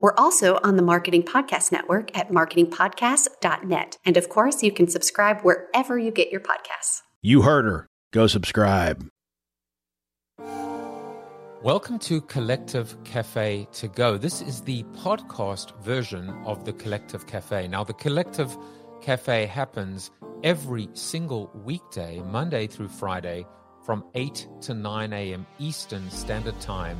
We're also on the Marketing Podcast Network at marketingpodcast.net. And of course, you can subscribe wherever you get your podcasts. You heard her. Go subscribe. Welcome to Collective Cafe to Go. This is the podcast version of the Collective Cafe. Now, the Collective Cafe happens every single weekday, Monday through Friday, from 8 to 9 a.m. Eastern Standard Time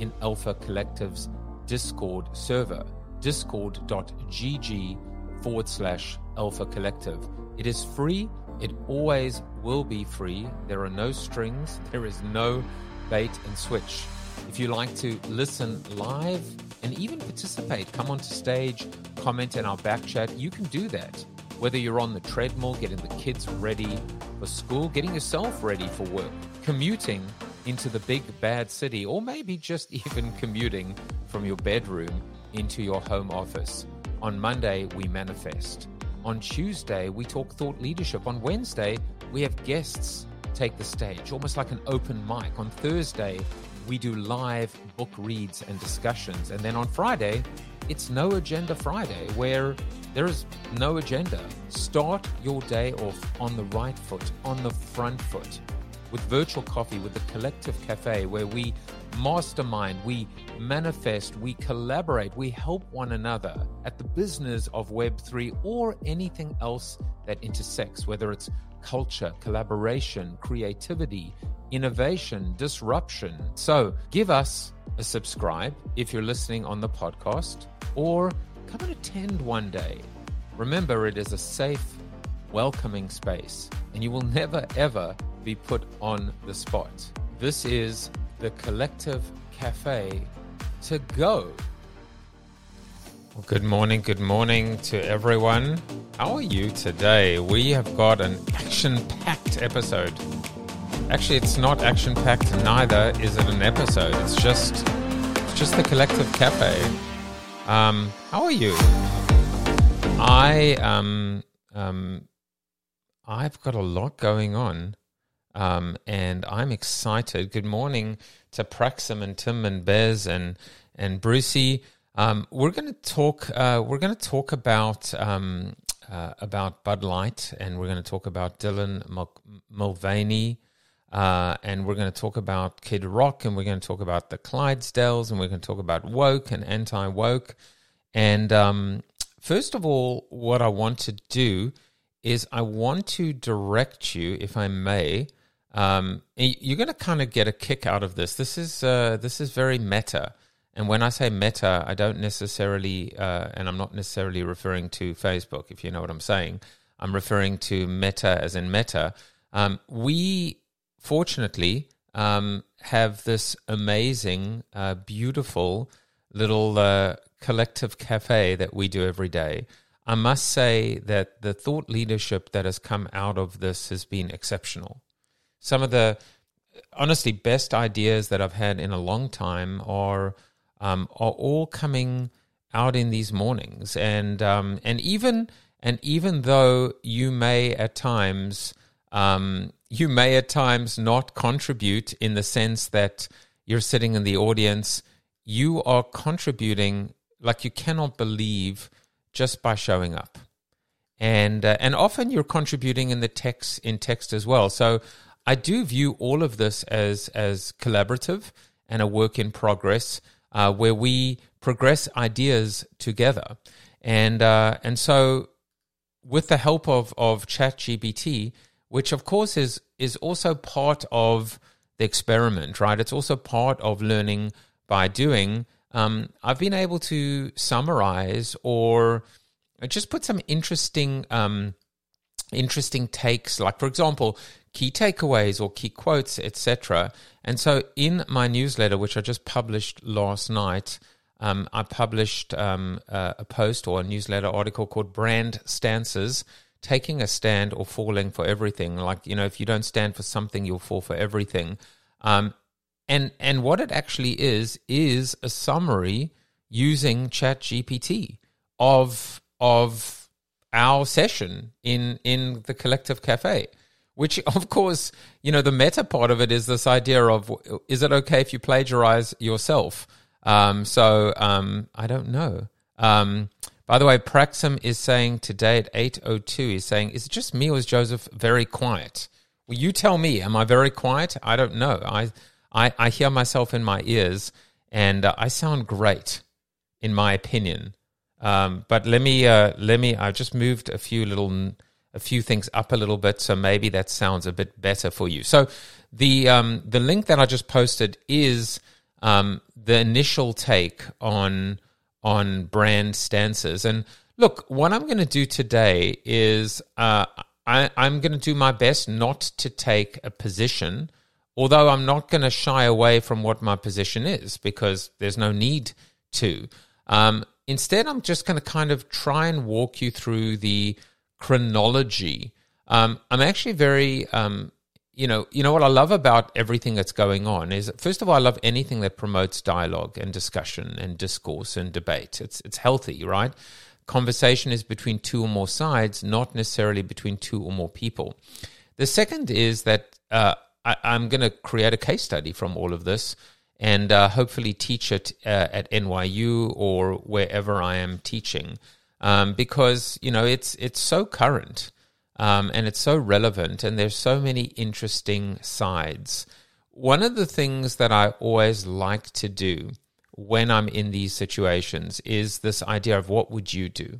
in Alpha Collective's Discord server, discord.gg forward slash Alpha Collective. It is free. It always will be free. There are no strings. There is no bait and switch. If you like to listen live and even participate, come onto stage, comment in our back chat, you can do that. Whether you're on the treadmill, getting the kids ready for school, getting yourself ready for work, commuting into the big bad city, or maybe just even commuting from your bedroom into your home office. On Monday, we manifest. On Tuesday, we talk thought leadership. On Wednesday, we have guests take the stage, almost like an open mic. On Thursday, we do live book reads and discussions. And then on Friday, it's No Agenda Friday, where there is no agenda. Start your day off on the right foot, on the front foot, with virtual coffee, with the Collective Cafe, where we mastermind, we manifest, we collaborate, we help one another at the business of Web3 or anything else that intersects, whether it's culture, collaboration, creativity, innovation, disruption. So give us a subscribe if you're listening on the podcast or come and attend one day. Remember, it is a safe, welcoming space, and you will never ever be put on the spot. This is the Collective Cafe to go. Well, good morning, good morning to everyone. How are you today? We have got an action packed episode. Actually, it's not action packed, neither is it an episode. It's just it's just the Collective Cafe. Um, how are you? I um um I've got a lot going on. Um, and I'm excited. Good morning to Praxim and Tim and Bez and and Brucey. Um, we're going to talk. Uh, we're going to talk about um, uh, about Bud Light, and we're going to talk about Dylan Mulvaney, uh, and we're going to talk about Kid Rock, and we're going to talk about the Clydesdales, and we're going to talk about woke and anti woke. And um, first of all, what I want to do is I want to direct you, if I may. Um, you're going to kind of get a kick out of this. This is uh, this is very meta. And when I say meta, I don't necessarily, uh, and I'm not necessarily referring to Facebook, if you know what I'm saying. I'm referring to meta as in meta. Um, we, fortunately, um, have this amazing, uh, beautiful little uh, collective cafe that we do every day. I must say that the thought leadership that has come out of this has been exceptional. Some of the honestly best ideas that I've had in a long time are um, are all coming out in these mornings, and um, and even and even though you may at times um, you may at times not contribute in the sense that you're sitting in the audience, you are contributing like you cannot believe just by showing up, and uh, and often you're contributing in the text in text as well. So I do view all of this as as collaborative and a work in progress uh, where we progress ideas together. And, uh, and so, with the help of, of ChatGPT, which of course is, is also part of the experiment, right? It's also part of learning by doing. Um, I've been able to summarize or just put some interesting um, interesting takes like for example key takeaways or key quotes etc and so in my newsletter which i just published last night um, I published um, a, a post or a newsletter article called Brand Stances taking a stand or falling for everything. Like, you know, if you don't stand for something, you'll fall for everything. Um, and and what it actually is is a summary using Chat GPT of of our session in in the collective cafe. Which, of course, you know, the meta part of it is this idea of is it okay if you plagiarize yourself? Um, so um, I don't know. Um, by the way, Praxim is saying today at 8.02, he's saying, is it just me or is Joseph very quiet? Well, you tell me, am I very quiet? I don't know. I, I, I hear myself in my ears and uh, I sound great, in my opinion. Um, but let me, uh, let me, I've just moved a few little, a few things up a little bit, so maybe that sounds a bit better for you. So the, um, the link that I just posted is um, the initial take on on brand stances. And look, what I'm going to do today is uh, I, I'm going to do my best not to take a position, although I'm not going to shy away from what my position is because there's no need to. Um, instead, I'm just going to kind of try and walk you through the chronology. Um, I'm actually very um, you know, you know what I love about everything that's going on is first of all, I love anything that promotes dialogue and discussion and discourse and debate. It's it's healthy, right? Conversation is between two or more sides, not necessarily between two or more people. The second is that uh, I, am going to create a case study from all of this and uh, hopefully teach it uh, at NYU or wherever I am teaching, um, because you know it's it's so current. Um, and it's so relevant, and there's so many interesting sides. One of the things that I always like to do when I'm in these situations is this idea of what would you do,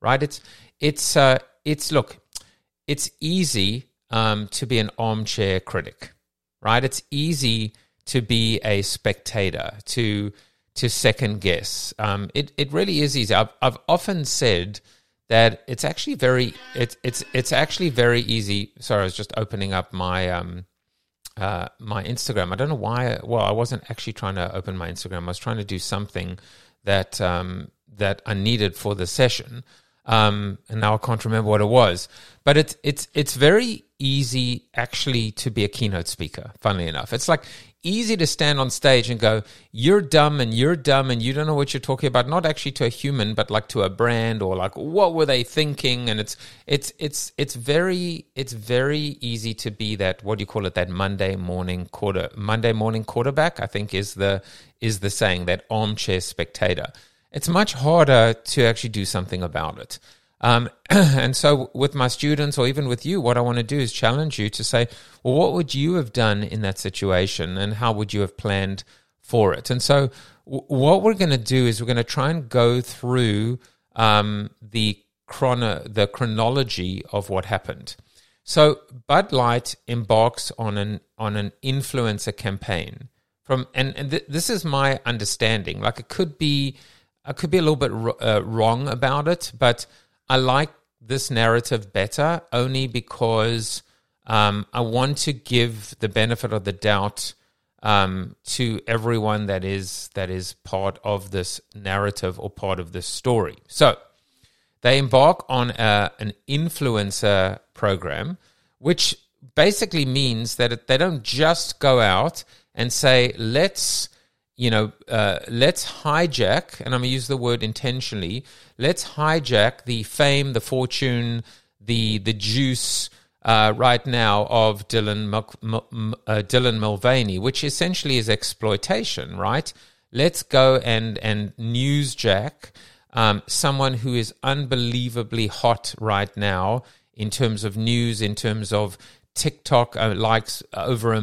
right? It's it's uh, it's look, it's easy um, to be an armchair critic, right? It's easy to be a spectator, to to second guess. Um, it it really is easy. I've I've often said that it's actually very it's it's it's actually very easy. Sorry, I was just opening up my um uh my Instagram. I don't know why. Well, I wasn't actually trying to open my Instagram. I was trying to do something that um that I needed for the session. Um, and now I can't remember what it was. But it's it's it's very easy actually to be a keynote speaker. Funnily enough, it's like easy to stand on stage and go, "You're dumb and you're dumb and you don't know what you're talking about." Not actually to a human, but like to a brand or like, "What were they thinking?" And it's it's it's it's very it's very easy to be that what do you call it? That Monday morning quarter Monday morning quarterback. I think is the is the saying that armchair spectator. It's much harder to actually do something about it. Um, and so, with my students or even with you, what I want to do is challenge you to say, well, what would you have done in that situation and how would you have planned for it? And so, w- what we're going to do is we're going to try and go through um, the, chrono- the chronology of what happened. So, Bud Light embarks on an, on an influencer campaign. From, and, and th- this is my understanding. Like, it could be. I could be a little bit uh, wrong about it, but I like this narrative better only because um, I want to give the benefit of the doubt um, to everyone that is that is part of this narrative or part of this story. So they embark on a, an influencer program, which basically means that they don't just go out and say, "Let's." You know, uh, let's hijack, and I'm going to use the word intentionally. Let's hijack the fame, the fortune, the the juice uh, right now of Dylan uh, Dylan Mulvaney, which essentially is exploitation. Right? Let's go and and newsjack um, someone who is unbelievably hot right now in terms of news, in terms of TikTok uh, likes over a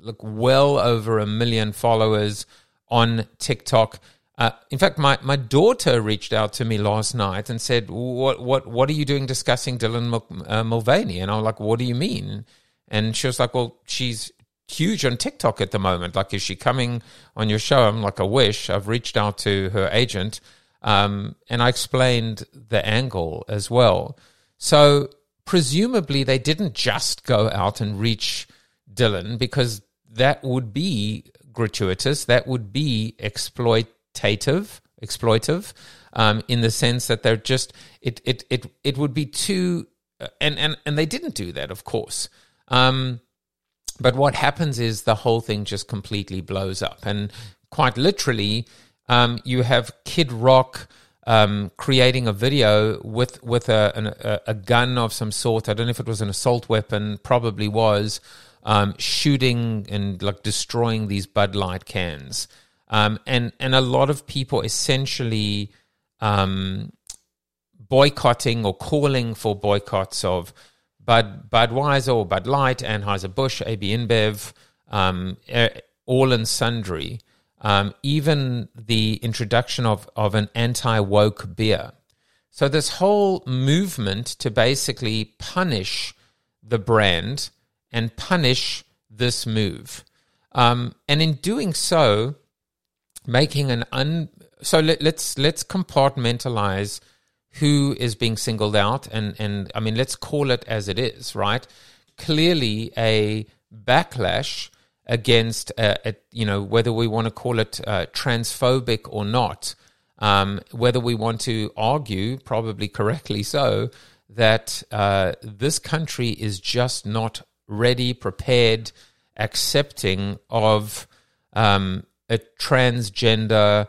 look well over a million followers on TikTok. Uh, in fact, my, my daughter reached out to me last night and said, "What what what are you doing discussing Dylan Mul- uh, Mulvaney?" And I was like, "What do you mean?" And she was like, "Well, she's huge on TikTok at the moment. Like, is she coming on your show?" I'm like, "I wish." I've reached out to her agent, um, and I explained the angle as well. So presumably, they didn't just go out and reach Dylan because that would be gratuitous. That would be exploitative, exploitive um, in the sense that they're just it it it it would be too uh, and and and they didn't do that, of course. Um, but what happens is the whole thing just completely blows up, and quite literally, um, you have Kid Rock um, creating a video with with a, an, a, a gun of some sort. I don't know if it was an assault weapon, probably was. Um, shooting and like destroying these Bud Light cans, um, and and a lot of people essentially um, boycotting or calling for boycotts of Bud Budweiser or Bud Light, Anheuser Busch, AB InBev, um, all and sundry. Um, even the introduction of of an anti woke beer. So this whole movement to basically punish the brand and punish this move, um, and in doing so, making an un so let, let's let's compartmentalize who is being singled out and and I mean let's call it as it is right? Clearly a backlash against uh, a, you know whether we want to call it uh, transphobic or not um, whether we want to argue probably correctly so that uh, this country is just not ready prepared accepting of um, a transgender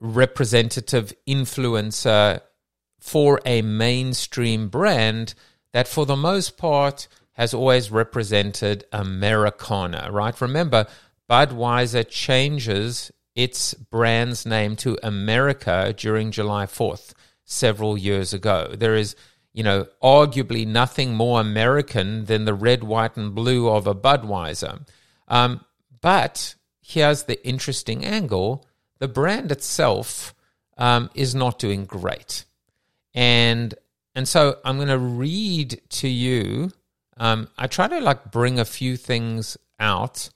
representative influencer for a mainstream brand that, for the most part, has always represented Americana, right? Remember, Budweiser changes its brand's name to America during July 4th several years ago. There is, you know, arguably nothing more American than the red, white, and blue of a Budweiser. Um, but here's the interesting angle the brand itself um, is not doing great. And and so I'm going to read to you. Um, I try to like bring a few things out.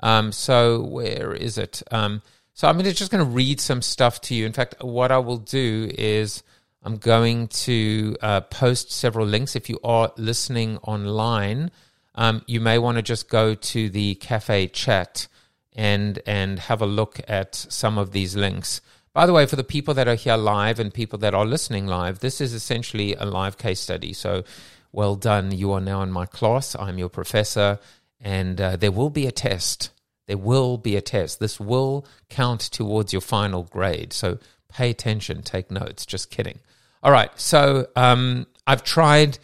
Um, so where is it? Um, so I'm just going to read some stuff to you. In fact, what I will do is I'm going to uh, post several links. If you are listening online, um, you may want to just go to the cafe chat and and have a look at some of these links. By the way, for the people that are here live and people that are listening live, this is essentially a live case study. So, well done. You are now in my class. I'm your professor, and uh, there will be a test. There will be a test. This will count towards your final grade. So, pay attention, take notes. Just kidding. All right. So, um, I've tried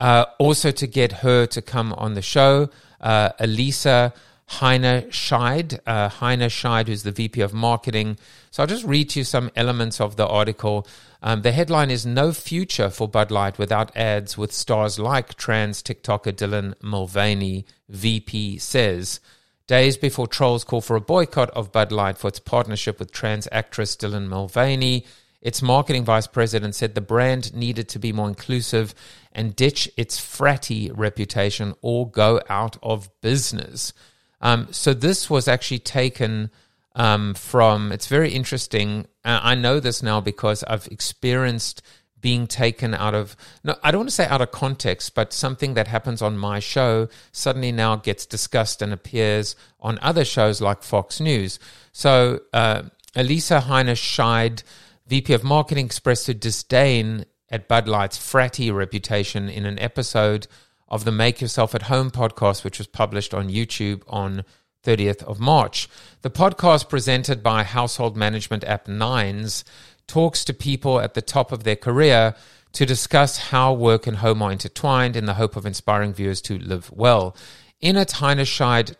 uh, also to get her to come on the show. Uh, Elisa Heine Scheid, uh, Heinerscheid, who's the VP of Marketing. So I'll just read to you some elements of the article. Um, the headline is No Future for Bud Light Without Ads with Stars Like Trans TikToker Dylan Mulvaney, VP says. Days before trolls call for a boycott of Bud Light for its partnership with trans actress Dylan Mulvaney, its marketing vice president said the brand needed to be more inclusive and ditch its fratty reputation or go out of business. Um, so this was actually taken um, from. It's very interesting. Uh, I know this now because I've experienced being taken out of no i don't want to say out of context but something that happens on my show suddenly now gets discussed and appears on other shows like fox news so uh, Alissa Heinerscheid vp of marketing expressed her disdain at bud light's fratty reputation in an episode of the Make Yourself at Home podcast, which was published on YouTube on 30th of March. The podcast presented by household management app Nines talks to people at the top of their career to discuss how work and home are intertwined in the hope of inspiring viewers to live well. In it,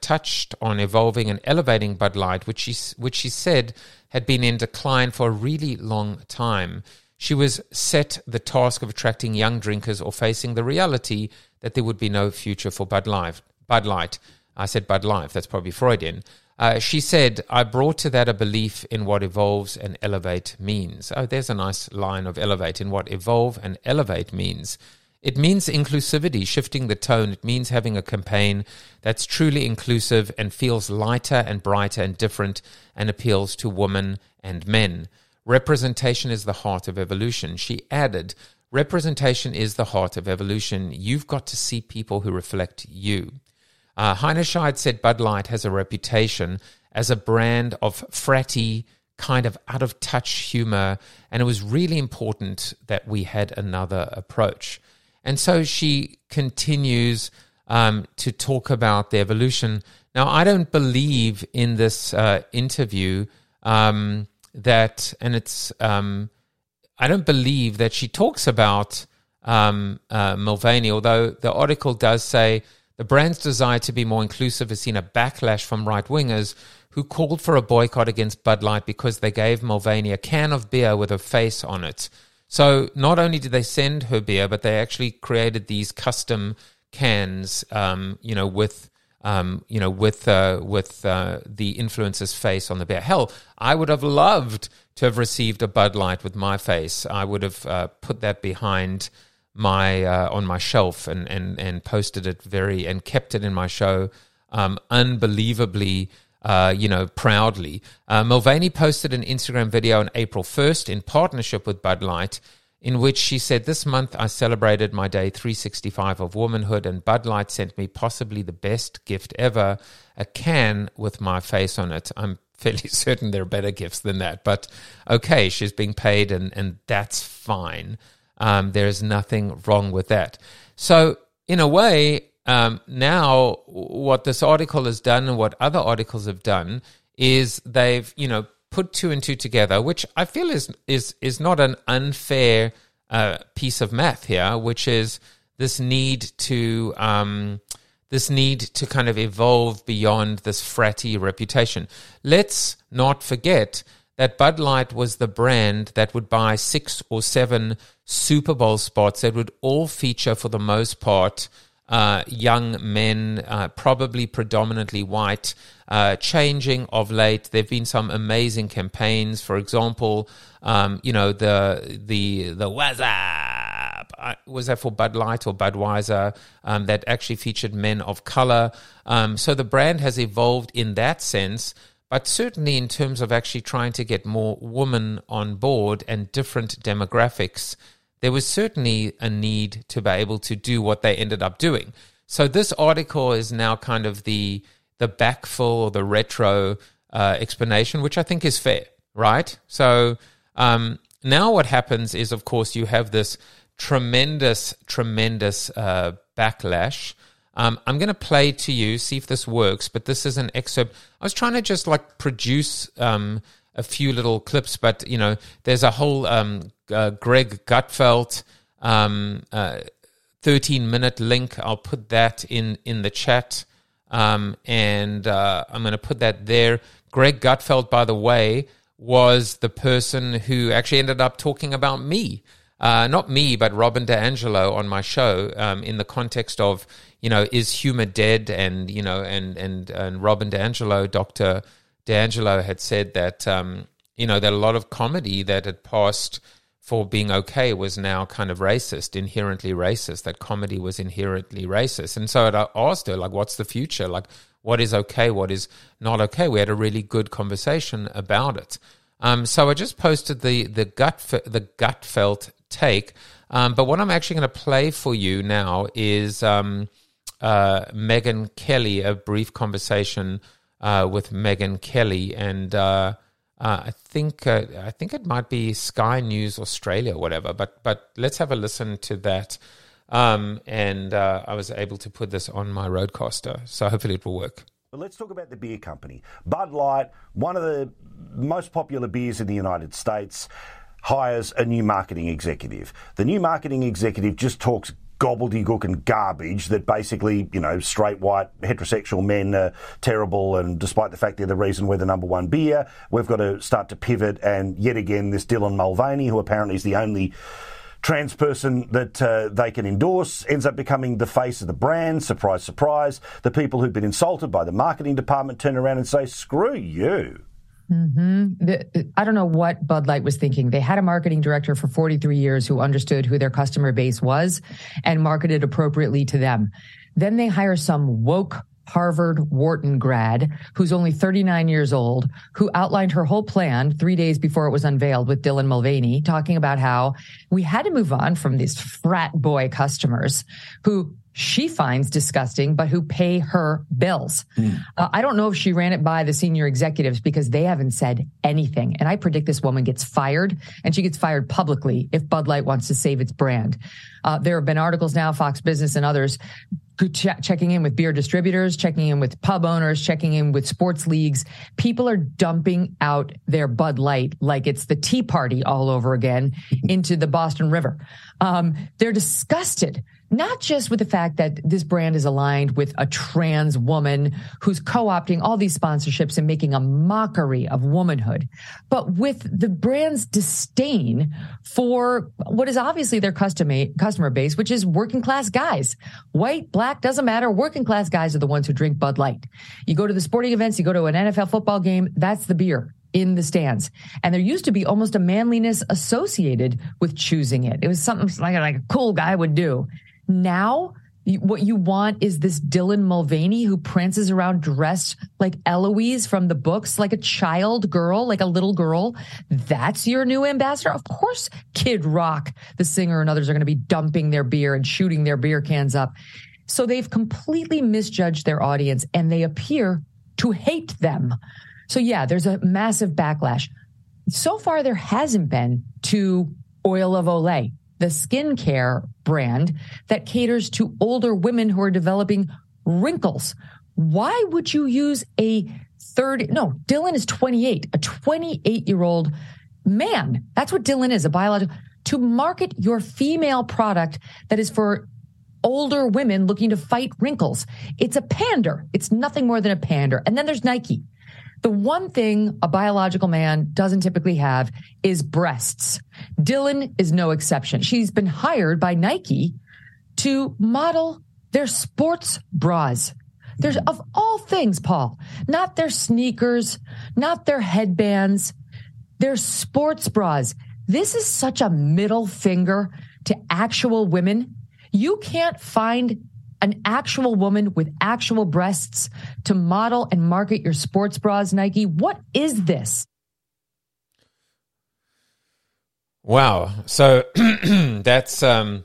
touched on evolving and elevating Bud Light, which she, which she said had been in decline for a really long time. She was set the task of attracting young drinkers or facing the reality that there would be no future for Bud Light. Bud Light. I said Bud Life. That's probably Freudian. Uh, she said, I brought to that a belief in what evolves and elevate means. Oh, there's a nice line of elevate in what evolve and elevate means. It means inclusivity, shifting the tone. It means having a campaign that's truly inclusive and feels lighter and brighter and different and appeals to women and men. Representation is the heart of evolution. She added, Representation is the heart of evolution. You've got to see people who reflect you. Uh, Heinerscheid said Bud Light has a reputation as a brand of fratty kind of out of touch humor. And it was really important that we had another approach. And so she continues um, to talk about the evolution. Now, I don't believe in this uh, interview um, that, and it's, um, I don't believe that she talks about um, uh, Mulvaney, although the article does say the brand's desire to be more inclusive has seen a backlash from right wingers who called for a boycott against Bud Light because they gave Mulvaney a can of beer with a face on it. So not only did they send her beer, but they actually created these custom cans, um, you know, with um, you know, with uh, with uh, the influencer's face on the beer. Hell, I would have loved to have received a Bud Light with my face. I would have uh, put that behind my uh, on my shelf and and and posted it very and kept it in my show um, unbelievably uh, you know, proudly. Uh, Mulvaney posted an Instagram video on April 1st in partnership with Bud Light, in which she said, This month I celebrated my day 365 of womanhood, and Bud Light sent me possibly the best gift ever a can with my face on it. I'm fairly certain there are better gifts than that, but okay, she's being paid, and, and that's fine. Um, there's nothing wrong with that. So, in a way, um, now what this article has done and what other articles have done is they've you know put two and two together, which I feel is is is not an unfair uh, piece of math here, which is this need to um, this need to kind of evolve beyond this fratty reputation. Let's not forget that Bud Light was the brand that would buy six or seven Super Bowl spots that would all feature, for the most part, uh, young men, uh, probably predominantly white, uh, changing of late. There have been some amazing campaigns. For example, um, you know the the the Whassup uh, was that for Bud Light or Budweiser um, that actually featured men of color. Um, so the brand has evolved in that sense. But certainly, in terms of actually trying to get more women on board and different demographics, there was certainly a need to be able to do what they ended up doing. So this article is now kind of the the backfill or the retro uh, explanation, which I think is fair, right? So um, now what happens is, of course, you have this tremendous, tremendous uh, backlash. Um, I'm going to play to you, see if this works, but this is an excerpt. I was trying to just like produce um, a few little clips, but you know, there's a whole um, uh, Greg Gutfeld um, uh, 13 minute link. I'll put that in in the chat, um, and uh, I'm going to put that there. Greg Gutfeld, by the way, was the person who actually ended up talking about me. Uh, not me, but Robin DiAngelo on my show, um, in the context of, you know, is humor dead? And you know, and and and Robin DiAngelo, Doctor DiAngelo had said that um, you know that a lot of comedy that had passed for being okay was now kind of racist, inherently racist. That comedy was inherently racist, and so I asked her like, "What's the future? Like, what is okay? What is not okay?" We had a really good conversation about it. Um, so I just posted the the gut the Gutfeld take, um, but what I'm actually going to play for you now is um, uh, Megyn Kelly, a brief conversation uh, with Megyn Kelly, and uh, uh, I think uh, I think it might be Sky News Australia, or whatever. But but let's have a listen to that. Um, and uh, I was able to put this on my RODECaster, so hopefully it will work. But let's talk about the beer company. Bud Light, one of the most popular beers in the United States, hires a new marketing executive. The new marketing executive just talks gobbledygook and garbage that basically, you know, straight white heterosexual men are terrible, and despite the fact they're the reason we're the number one beer, we've got to start to pivot. And yet again, this Dylan Mulvaney, who apparently is the only trans person that uh, they can endorse ends up becoming the face of the brand. Surprise, surprise. The people who've been insulted by the marketing department turn around and say, screw you. Mm-hmm. The, I don't know what Bud Light was thinking. They had a marketing director for 43 years who understood who their customer base was and marketed appropriately to them. Then they hire some woke Harvard Wharton grad who's only 39 years old, who outlined her whole plan three days before it was unveiled with Dylan Mulvaney, talking about how we had to move on from these frat boy customers who she finds disgusting, but who pay her bills. Mm. Uh, I don't know if she ran it by the senior executives because they haven't said anything. And I predict this woman gets fired and she gets fired publicly if Bud Light wants to save its brand. Uh, there have been articles now, Fox Business and others, ch- checking in with beer distributors, checking in with pub owners, checking in with sports leagues. People are dumping out their Bud Light like it's the Tea Party all over again into the Boston River. Um, they're disgusted not just with the fact that this brand is aligned with a trans woman who's co-opting all these sponsorships and making a mockery of womanhood, but with the brand's disdain for what is obviously their customer base, which is working class guys. White, black, doesn't matter. Working class guys are the ones who drink Bud Light. You go to the sporting events, you go to an NFL football game, that's the beer in the stands. And there used to be almost a manliness associated with choosing it. It was something like, like a cool guy would do. Now, what you want is this Dylan Mulvaney who prances around dressed like Eloise from the books, like a child girl, like a little girl. That's your new ambassador. Of course, Kid Rock, the singer, and others are going to be dumping their beer and shooting their beer cans up. So they've completely misjudged their audience and they appear to hate them. So yeah, there's a massive backlash. So far, there hasn't been to Oil of Olay the skincare brand that caters to older women who are developing wrinkles. Why would you use a 30? No, Dylan is 28, a 28 year old man. That's what Dylan is, a biological. To market your female product that is for older women looking to fight wrinkles. It's a pander. It's nothing more than a pander. And then there's Nike. The one thing a biological man doesn't typically have is breasts. Dylan is no exception. She's been hired by Nike to model their sports bras. There's of all things, Paul, not their sneakers, not their headbands, their sports bras. This is such a middle finger to actual women. You can't find an actual woman with actual breasts to model and market your sports bras, Nike. What is this? Wow. So that's um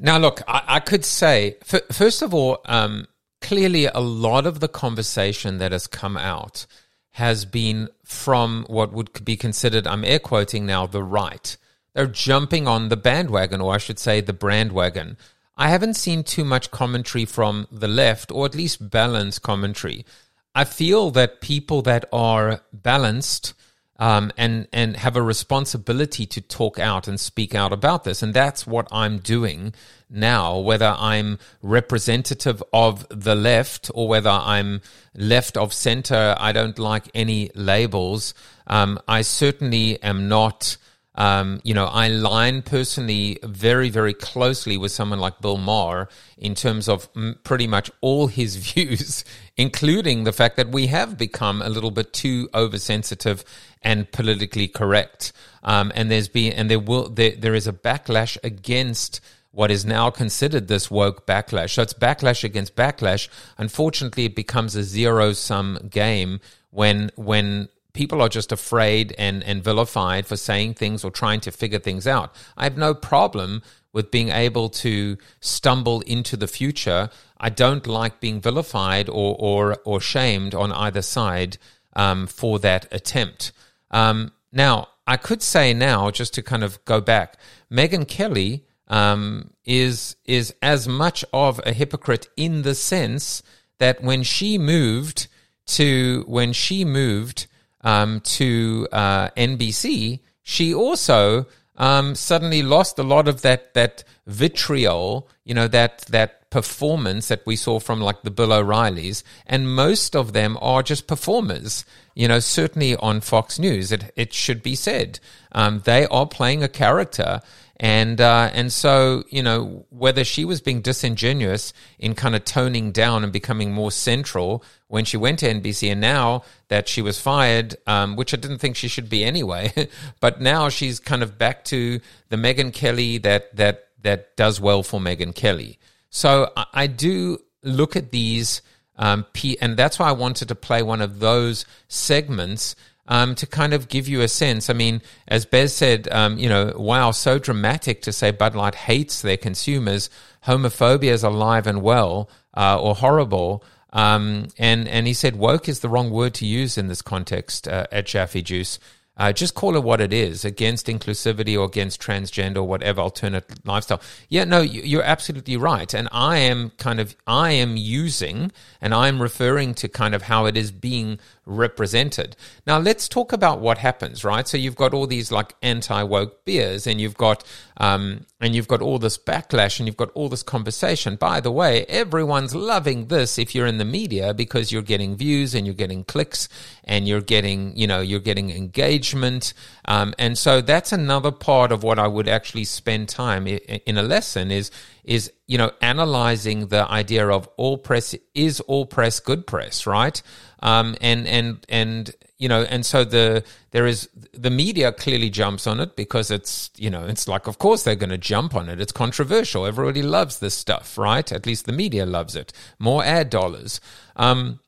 now look, I, I could say f- first of all, um clearly a lot of the conversation that has come out has been from what would be considered, I'm air quoting now, the right. They're jumping on the bandwagon, or I should say the brandwagon I haven't seen too much commentary from the left, or at least balanced commentary. I feel that people that are balanced um, and and have a responsibility to talk out and speak out about this, and that's what I'm doing now. Whether I'm representative of the left or whether I'm left of center, I don't like any labels. Um, I certainly am not um, you know, I line personally very, very closely with someone like Bill Maher in terms of m- pretty much all his views, including the fact that we have become a little bit too oversensitive and politically correct. Um, and there's been, and there will, there, there is a backlash against what is now considered this woke backlash. So it's backlash against backlash. Unfortunately, it becomes a zero sum game when when people are just afraid and, and vilified for saying things or trying to figure things out. I have no problem with being able to stumble into the future. I don't like being vilified or, or, or shamed on either side um, for that attempt. Um, now, I could say now, just to kind of go back, Megyn Kelly um, is is as much of a hypocrite in the sense that when she moved to when she moved um, to uh, NBC, she also um, suddenly lost a lot of that that vitriol, you know, that that performance that we saw from like the Bill O'Reillys, and most of them are just performers. You know, certainly on Fox News, it it should be said um, they are playing a character, and uh, and so you know whether she was being disingenuous in kind of toning down and becoming more central when she went to NBC, and now that she was fired, um, which I didn't think she should be anyway, but now she's kind of back to the Megyn Kelly that that that does well for Megyn Kelly. So I, I do look at these, um, P, and that's why I wanted to play one of those segments um, to kind of give you a sense. I mean, as Bez said, um, you know, wow, so dramatic to say Bud Light hates their consumers. Homophobia is alive and well, uh, or horrible. Um, and and he said woke is the wrong word to use in this context uh, at Jaffe Juice. Uh, just call it what it is against inclusivity or against transgender or whatever alternate lifestyle. Yeah, no, you're absolutely right. And I am kind of, I am using and I'm referring to kind of how it is being represented. Now, let's talk about what happens, right? So you've got all these like anti woke beers and you've got, um, and you've got all this backlash and you've got all this conversation. By the way, everyone's loving this if you're in the media because you're getting views and you're getting clicks and you're getting, you know, you're getting engagement. Um, and so that's another part of what I would actually spend time in a lesson is, is, you know, analyzing the idea of all press is all press good press, right? Um, and and and you know, and so the there is the media clearly jumps on it because it's you know it's like of course they're going to jump on it. It's controversial. Everybody loves this stuff, right? At least the media loves it. More ad dollars. Um,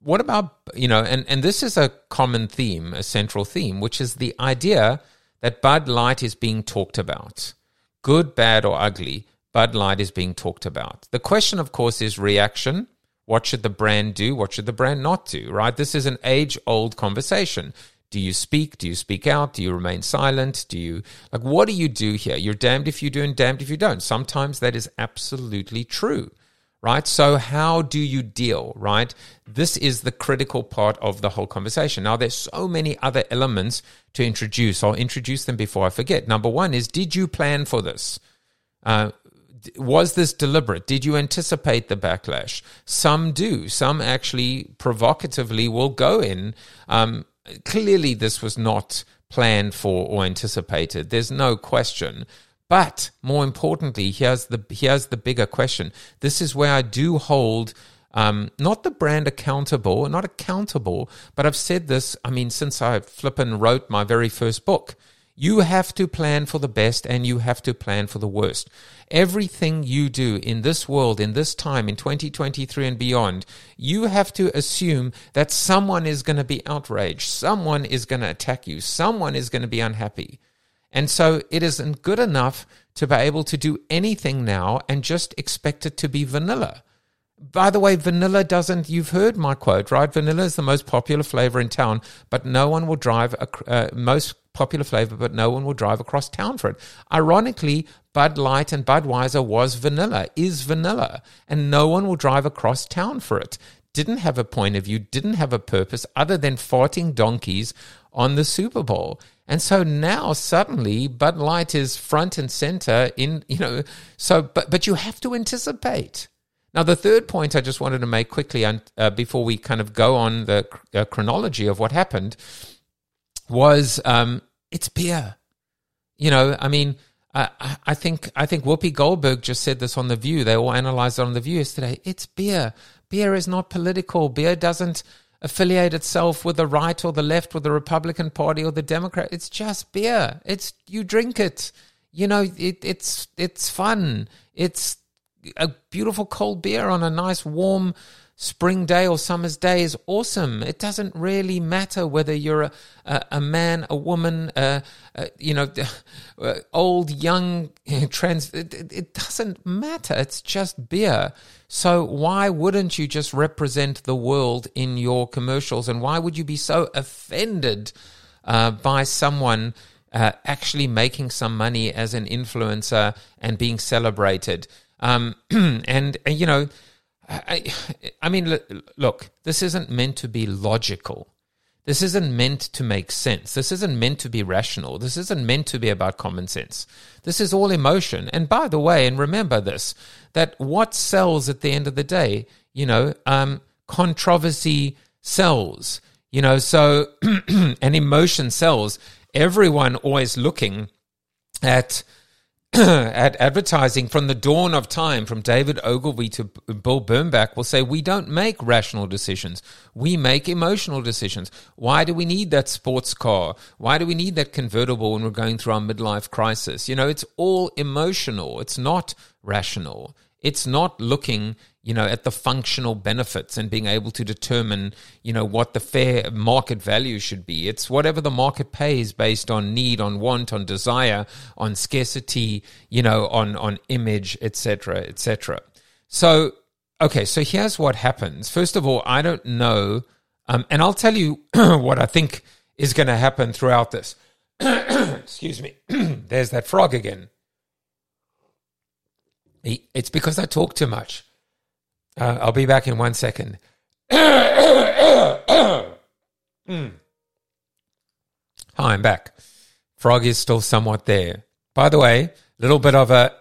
what about you know, and and this is a common theme, a central theme, which is the idea that Bud Light is being talked about, good, bad, or ugly. Bud Light is being talked about. The question, of course, is reaction what should the brand do? What should the brand not do? Right? This is an age old conversation. Do you speak? Do you speak out? Do you remain silent? Do you, like, what do you do here? You're damned if you do and damned if you don't. Sometimes that is absolutely true, right? So, how do you deal, right? This is the critical part of the whole conversation. Now, there's so many other elements to introduce. I'll introduce them before I forget. Number one is, did you plan for this? Uh, was this deliberate? Did you anticipate the backlash? Some do. Some actually provocatively will go in. Um, clearly, this was not planned for or anticipated. There's no question. But more importantly, here's the here's the bigger question. This is where I do hold um, not the brand accountable, not accountable, but I've said this. I mean, since I flippin' wrote my very first book, you have to plan for the best and you have to plan for the worst. Everything you do in this world, in this time, in 2023 and beyond, you have to assume that someone is going to be outraged, someone is going to attack you, someone is going to be unhappy. And so it isn't good enough to be able to do anything now and just expect it to be vanilla. By the way, vanilla doesn't, you've heard my quote, right? Vanilla is the most popular flavor in town, but no one will drive, a, uh, most popular flavor, but no one will drive across town for it. Ironically, Bud Light and Budweiser was vanilla, is vanilla, and no one will drive across town for it. Didn't have a point of view, didn't have a purpose other than farting donkeys on the Super Bowl. And so now suddenly Bud Light is front and center in, you know, so, but, but you have to anticipate. Now, the third point I just wanted to make quickly uh, before we kind of go on the uh, chronology of what happened was um, it's beer. You know, I mean, I, I think I think Whoopi Goldberg just said this on the View. They all analyzed it on the View yesterday. It's beer. Beer is not political. Beer doesn't affiliate itself with the right or the left, with the Republican Party or the Democrat. It's just beer. It's you drink it. You know, it, it's it's fun. It's a beautiful cold beer on a nice warm spring day or summer's day is awesome. It doesn't really matter whether you're a, a, a man, a woman, uh, uh, you know, uh, old, young, trans. It, it doesn't matter. It's just beer. So why wouldn't you just represent the world in your commercials? And why would you be so offended uh, by someone? Uh, actually making some money as an influencer and being celebrated. Um, and, you know, I, I mean, look, this isn't meant to be logical. This isn't meant to make sense. This isn't meant to be rational. This isn't meant to be about common sense. This is all emotion. And by the way, and remember this, that what sells at the end of the day, you know, um, controversy sells, you know, so, an emotion sells. Everyone always looking at, at advertising from the dawn of time, from David Ogilvy to Bill Bernbach, will say we don't make rational decisions. We make emotional decisions. Why do we need that sports car? Why do we need that convertible when we're going through our midlife crisis? You know, it's all emotional. It's not rational. It's not looking, you know, at the functional benefits and being able to determine, you know, what the fair market value should be. It's whatever the market pays based on need, on want, on desire, on scarcity, you know, on on image, etc., etc. So, okay, so here's what happens. First of all, I don't know, um, and I'll tell you what I think is going to happen throughout this. Excuse me. There's that frog again. It's because I talk too much. Uh, I'll be back in one second. mm. Hi, I'm back. Frog is still somewhat there. By the way, a little bit of a,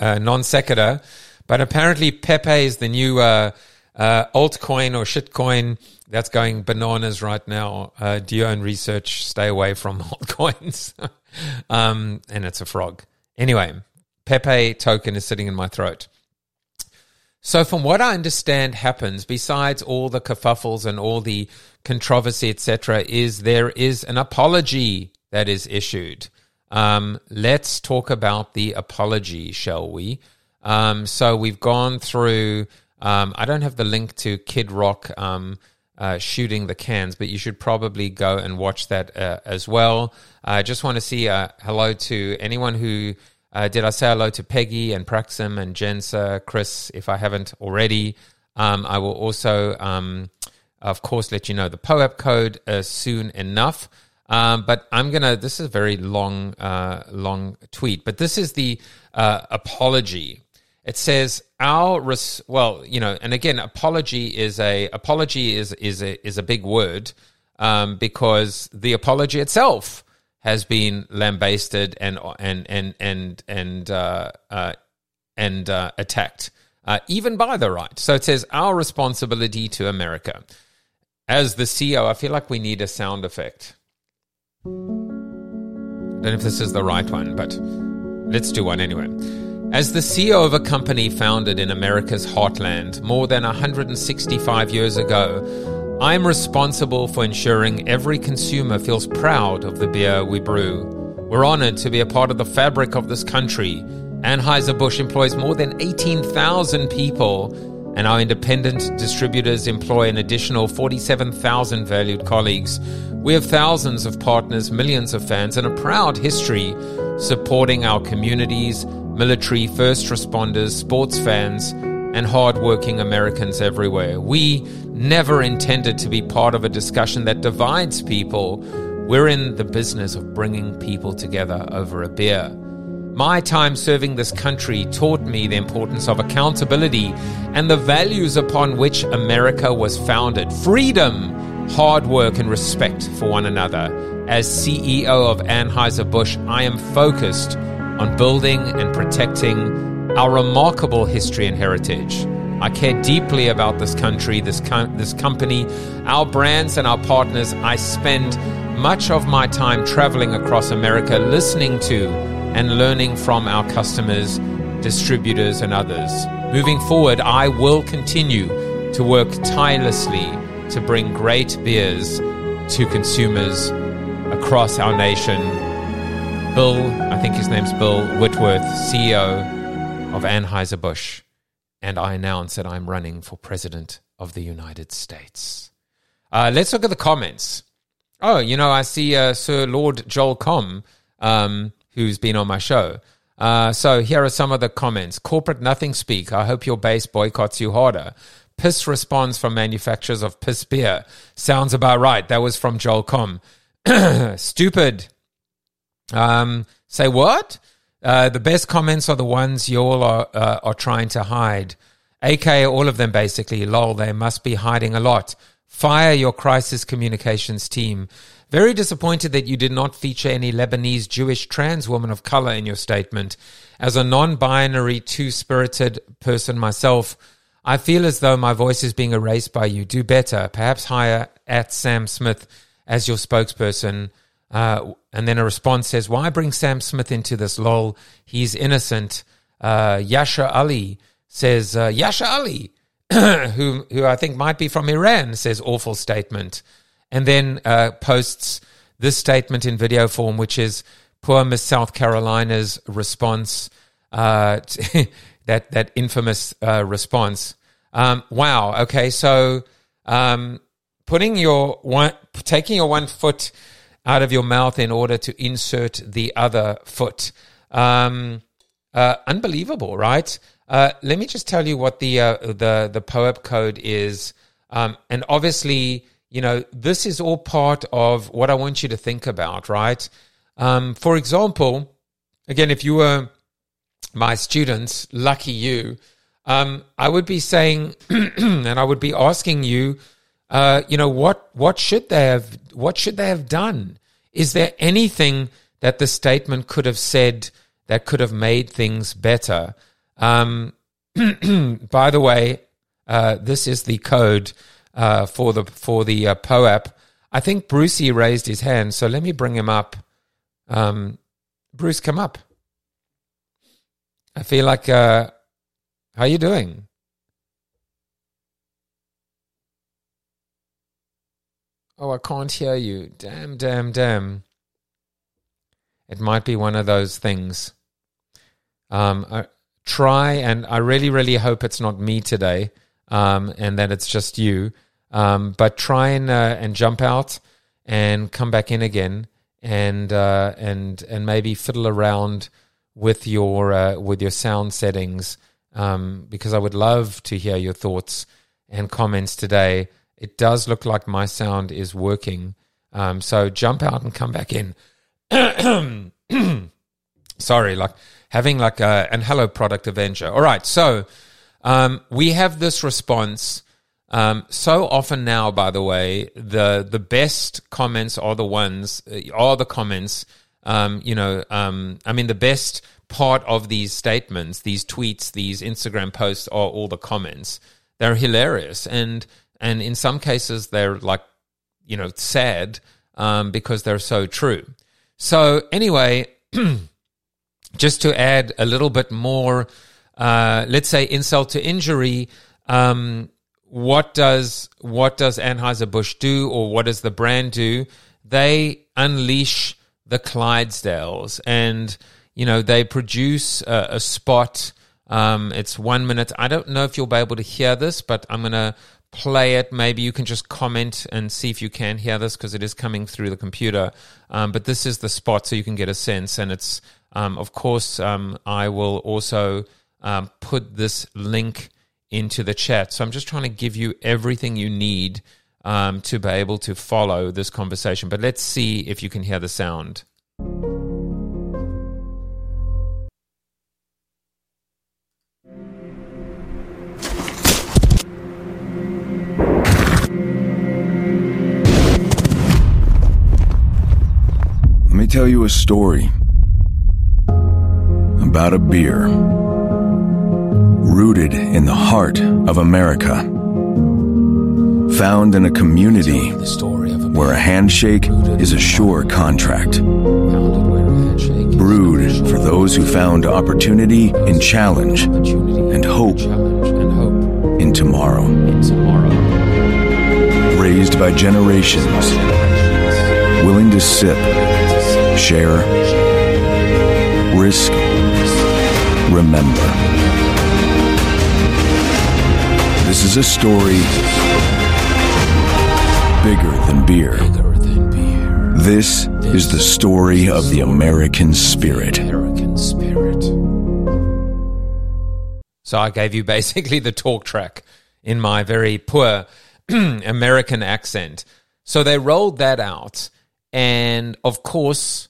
a non sequitur, but apparently Pepe is the new uh, uh, altcoin or shitcoin that's going bananas right now. Uh, do your own research. Stay away from altcoins. um, and it's a frog. Anyway, Pepe token is sitting in my throat. So, from what I understand, happens besides all the kerfuffles and all the controversy, etc., is there is an apology that is issued. Um, let's talk about the apology, shall we? Um, so, we've gone through. Um, I don't have the link to Kid Rock um, uh, shooting the cans, but you should probably go and watch that uh, as well. I just want to see uh, hello to anyone who uh, did I say hello to Peggy and Praxim and Jensa, Chris, if I haven't already? Um, I will also, um, of course, let you know the POAP code uh, soon enough. Um, but I'm gonna. This is a very long, uh, long tweet. But this is the uh, apology. It says our res- well, you know, and again, apology is a apology is is a is a big word um, because the apology itself has been lambasted and and and and and uh, uh, and uh, attacked, uh, even by the right. So it says our responsibility to America. As the CEO, I feel like we need a sound effect. I don't know if this is the right one, but let's do one anyway. As the CEO of a company founded in America's heartland more than 165 years ago, I am responsible for ensuring every consumer feels proud of the beer we brew. We're honored to be a part of the fabric of this country. Anheuser-Busch employs more than 18,000 people, and our independent distributors employ an additional 47,000 valued colleagues. We have thousands of partners, millions of fans, and a proud history supporting our communities, military, first responders, sports fans, and hardworking Americans everywhere. We never intended to be part of a discussion that divides people. We're in the business of bringing people together over a beer. My time serving this country taught me the importance of accountability and the values upon which America was founded freedom, hard work, and respect for one another. As CEO of Anheuser-Busch, I am focused on building and protecting our remarkable history and heritage. I care deeply about this country, this, com- this company, our brands, and our partners. I spend much of my time traveling across America listening to and learning from our customers, distributors, and others. Moving forward, I will continue to work tirelessly to bring great beers to consumers across our nation. Bill, I think his name's Bill Whitworth, CEO of Anheuser-Busch, and I announce that I'm running for President of the United States. Uh, let's look at the comments. Oh, you know, I see uh, Sir Lord Joel Comm, um, who's been on my show. Uh, so here are some of the comments. Corporate nothing speak. I hope your base boycotts you harder. Piss response from manufacturers of piss beer. Sounds about right. That was from Joel Comm. Stupid. Um, say what? Uh, the best comments are the ones you all are, uh, are trying to hide. AK, all of them basically. Lol, they must be hiding a lot. Fire your crisis communications team. Very disappointed that you did not feature any Lebanese Jewish trans woman of color in your statement. As a non binary, two spirited person myself, I feel as though my voice is being erased by you. Do better. Perhaps hire at Sam Smith as your spokesperson. Uh, and then a response says, Why bring Sam Smith into this? Lol, he's innocent. Uh, Yashar Ali says, uh, Yashar Ali, who, who I think might be from Iran, says, Awful statement. And then uh, posts this statement in video form, which is poor Miss South Carolina's response. uh, that that infamous uh, response. Um, wow. Okay, so um, putting your one, taking your one foot out of your mouth in order to insert the other foot. Um, uh, unbelievable, right? Uh, let me just tell you what the uh, the the POAP code is, um, and obviously, you know, this is all part of what I want you to think about, right? Um, for example, again, if you were my students, lucky you, um, I would be saying, and I would be asking you, uh, you know, what what should they have what should they have done? Is there anything that the statement could have said that could have made things better? Um, by the way, uh, this is the code uh, for the for the uh, POAP. I think Brucey raised his hand, so let me bring him up. Um, Bruce, come up. I feel like, uh, how you doing? Oh, I can't hear you. Damn, damn, damn. It might be one of those things. Um, I try, and I really, really hope it's not me today, um, and that it's just you. Um, but try and uh, and jump out and come back in again, and uh, and and maybe fiddle around with your uh, with your sound settings um, because I would love to hear your thoughts and comments today. It does look like my sound is working, um, so jump out and come back in. Sorry, like having like a and hello product avenger. All right, so um, we have this response. Um, so often now, by the way, the the best comments are the ones uh, are the comments um, you know, um, I mean, the best part of these statements, these tweets, these Instagram posts are all the comments. They're hilarious, and and in some cases they're like, you know, sad um, because they're so true. So anyway, just to add a little bit more, uh, let's say insult to injury. Um, what does what does Anheuser Busch do, or what does the brand do? They unleash the Clydesdales, and you know they produce a, a spot. Um, it's one minute. I don't know if you'll be able to hear this, but I'm gonna play it. Maybe you can just comment and see if you can hear this because it is coming through the computer. Um, but this is the spot, so you can get a sense. And it's, um, of course, um, I will also um, put this link into the chat. So I'm just trying to give you everything you need um, to be able to follow this conversation. But let's see if you can hear the sound. Me tell you a story about a beer rooted in the heart of America found in a community where a handshake is a sure contract. Brewed for those who found opportunity in challenge and hope in tomorrow. Raised by generations, willing to sip, share, risk, remember. This is a story bigger than beer. This is the story of the American spirit. So I gave you basically the talk track in my very poor American accent. So they rolled that out, and of course,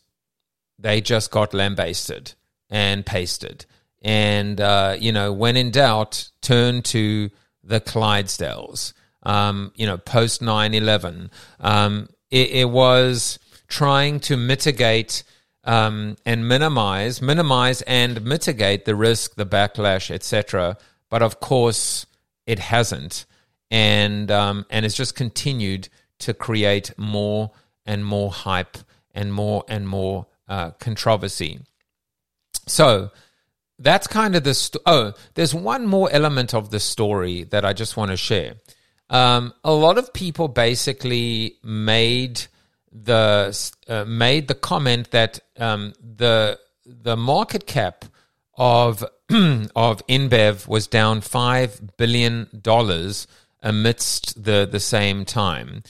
they just got lambasted and pasted. And, uh, you know, when in doubt, turn to the Clydesdales um, you know, post 9 11. Um, it, it, was trying to mitigate um, and minimize, minimize and mitigate the risk, the backlash, etc. But of course, it hasn't, and um, and it's just continued to create more and more hype and more and more uh, controversy. So that's kind of the st- oh. There's one more element of the story that I just want to share. Um, a lot of people basically made the uh, made the comment that um, the the market cap of of InBev was down five billion dollars amidst the the same time.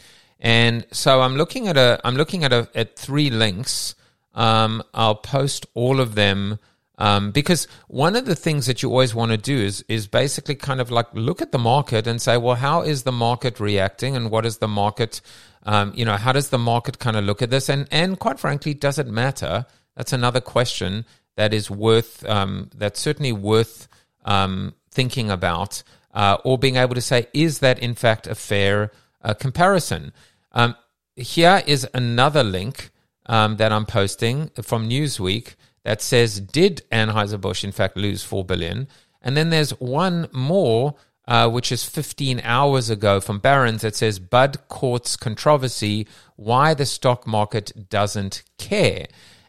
And so I'm looking at a I'm looking at a at three links. Um, I'll post all of them um, because one of the things that you always want to do is is basically kind of like look at the market and say, well, how is the market reacting, and what is the market, um, you know, how does the market kind of look at this, and and quite frankly, does it matter? That's another question that is worth um, that's certainly worth um, thinking about, uh, or being able to say, is that in fact a fair uh, comparison? Um, here is another link um, that I'm posting from Newsweek that says, did Anheuser-Busch in fact lose 4 billion? And then there's one more, uh, which is 15 hours ago from Barron's that says, Bud courts controversy, why the stock market doesn't care.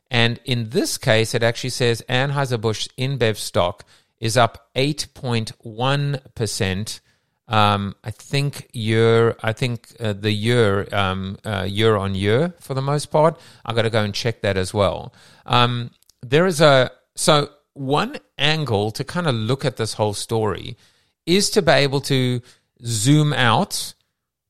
And in this case, it actually says Anheuser-Busch InBev stock is up 8.1%. Um, I think year, I think uh, the year, um, uh, year on year for the most part. I got to go and check that as well. Um, there is a so one angle to kind of look at this whole story is to be able to zoom out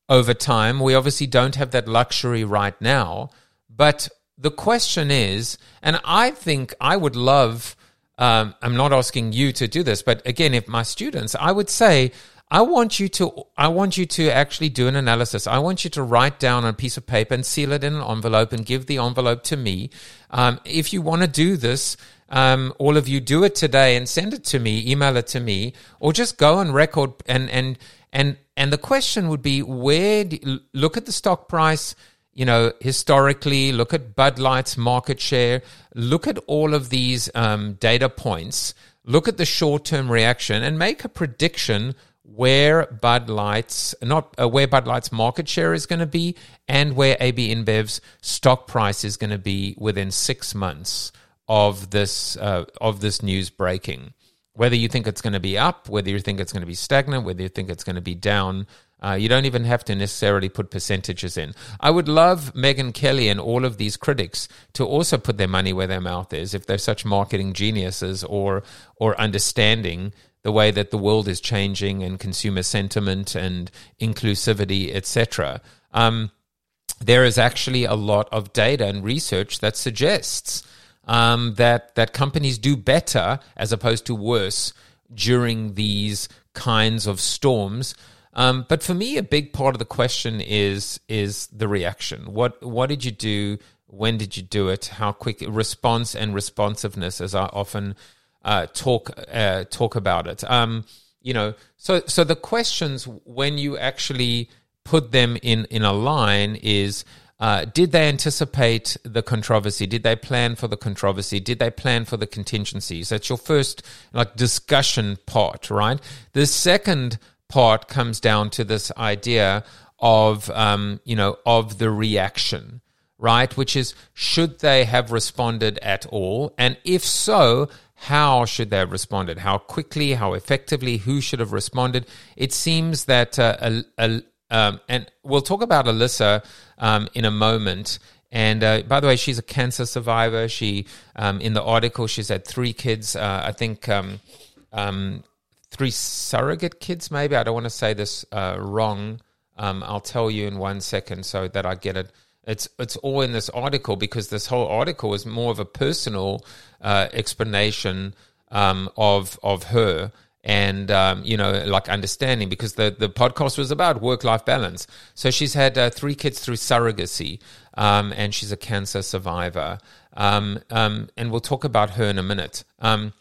over time. We obviously don't have that luxury right now, but the question is, and I think I would love. Um, I'm not asking you to do this, but again, if my students, I would say, I want you to I want you to actually do an analysis. I want you to write down on a piece of paper and seal it in an envelope and give the envelope to me. Um, if you want to do this, um, all of you do it today and send it to me, email it to me, or just go and record and and and and the question would be where do, look at the stock price you know, historically, look at Bud Light's market share, look at all of these um, data points, look at the short term reaction, and make a prediction where Bud Light's not uh, where Bud Light's market share is going to be and where AB InBev's stock price is going to be within six months of this uh, of this news breaking. Whether you think it's going to be up, whether you think it's going to be stagnant, whether you think it's going to be down, uh, you don't even have to necessarily put percentages in. I would love Megyn Kelly and all of these critics to also put their money where their mouth is if they're such marketing geniuses or or understanding the way that the world is changing and consumer sentiment and inclusivity, etc. Um, there is actually a lot of data and research that suggests um, that that companies do better as opposed to worse during these kinds of storms. Um, but for me, a big part of the question is is the reaction. What what did you do? When did you do it? How quick response and responsiveness, as I often uh, talk uh, talk about it. Um, you know, so so the questions when you actually put them in in a line is. Uh, did they anticipate the controversy? Did they plan for the controversy? Did they plan for the contingencies? That's your first like discussion part, right? The second part comes down to this idea of um, you know of the reaction, right? Which is should they have responded at all, and if so, how should they have responded? How quickly? How effectively? Who should have responded? It seems that, uh, a, a, um, and we'll talk about Alissa um, in a moment. And uh, by the way, she's a cancer survivor. She, um, in the article, she's had three kids. Uh, I think um, um, three surrogate kids, maybe. I don't want to say this uh, wrong. Um, I'll tell you in one second so that I get it it's it's all in this article because this whole article is more of a personal uh, explanation um, of of her and um, you know like understanding because the the podcast was about work life balance. So she's had uh, three kids through surrogacy, um, and she's a cancer survivor. Um, um, and we'll talk about her in a minute. Um,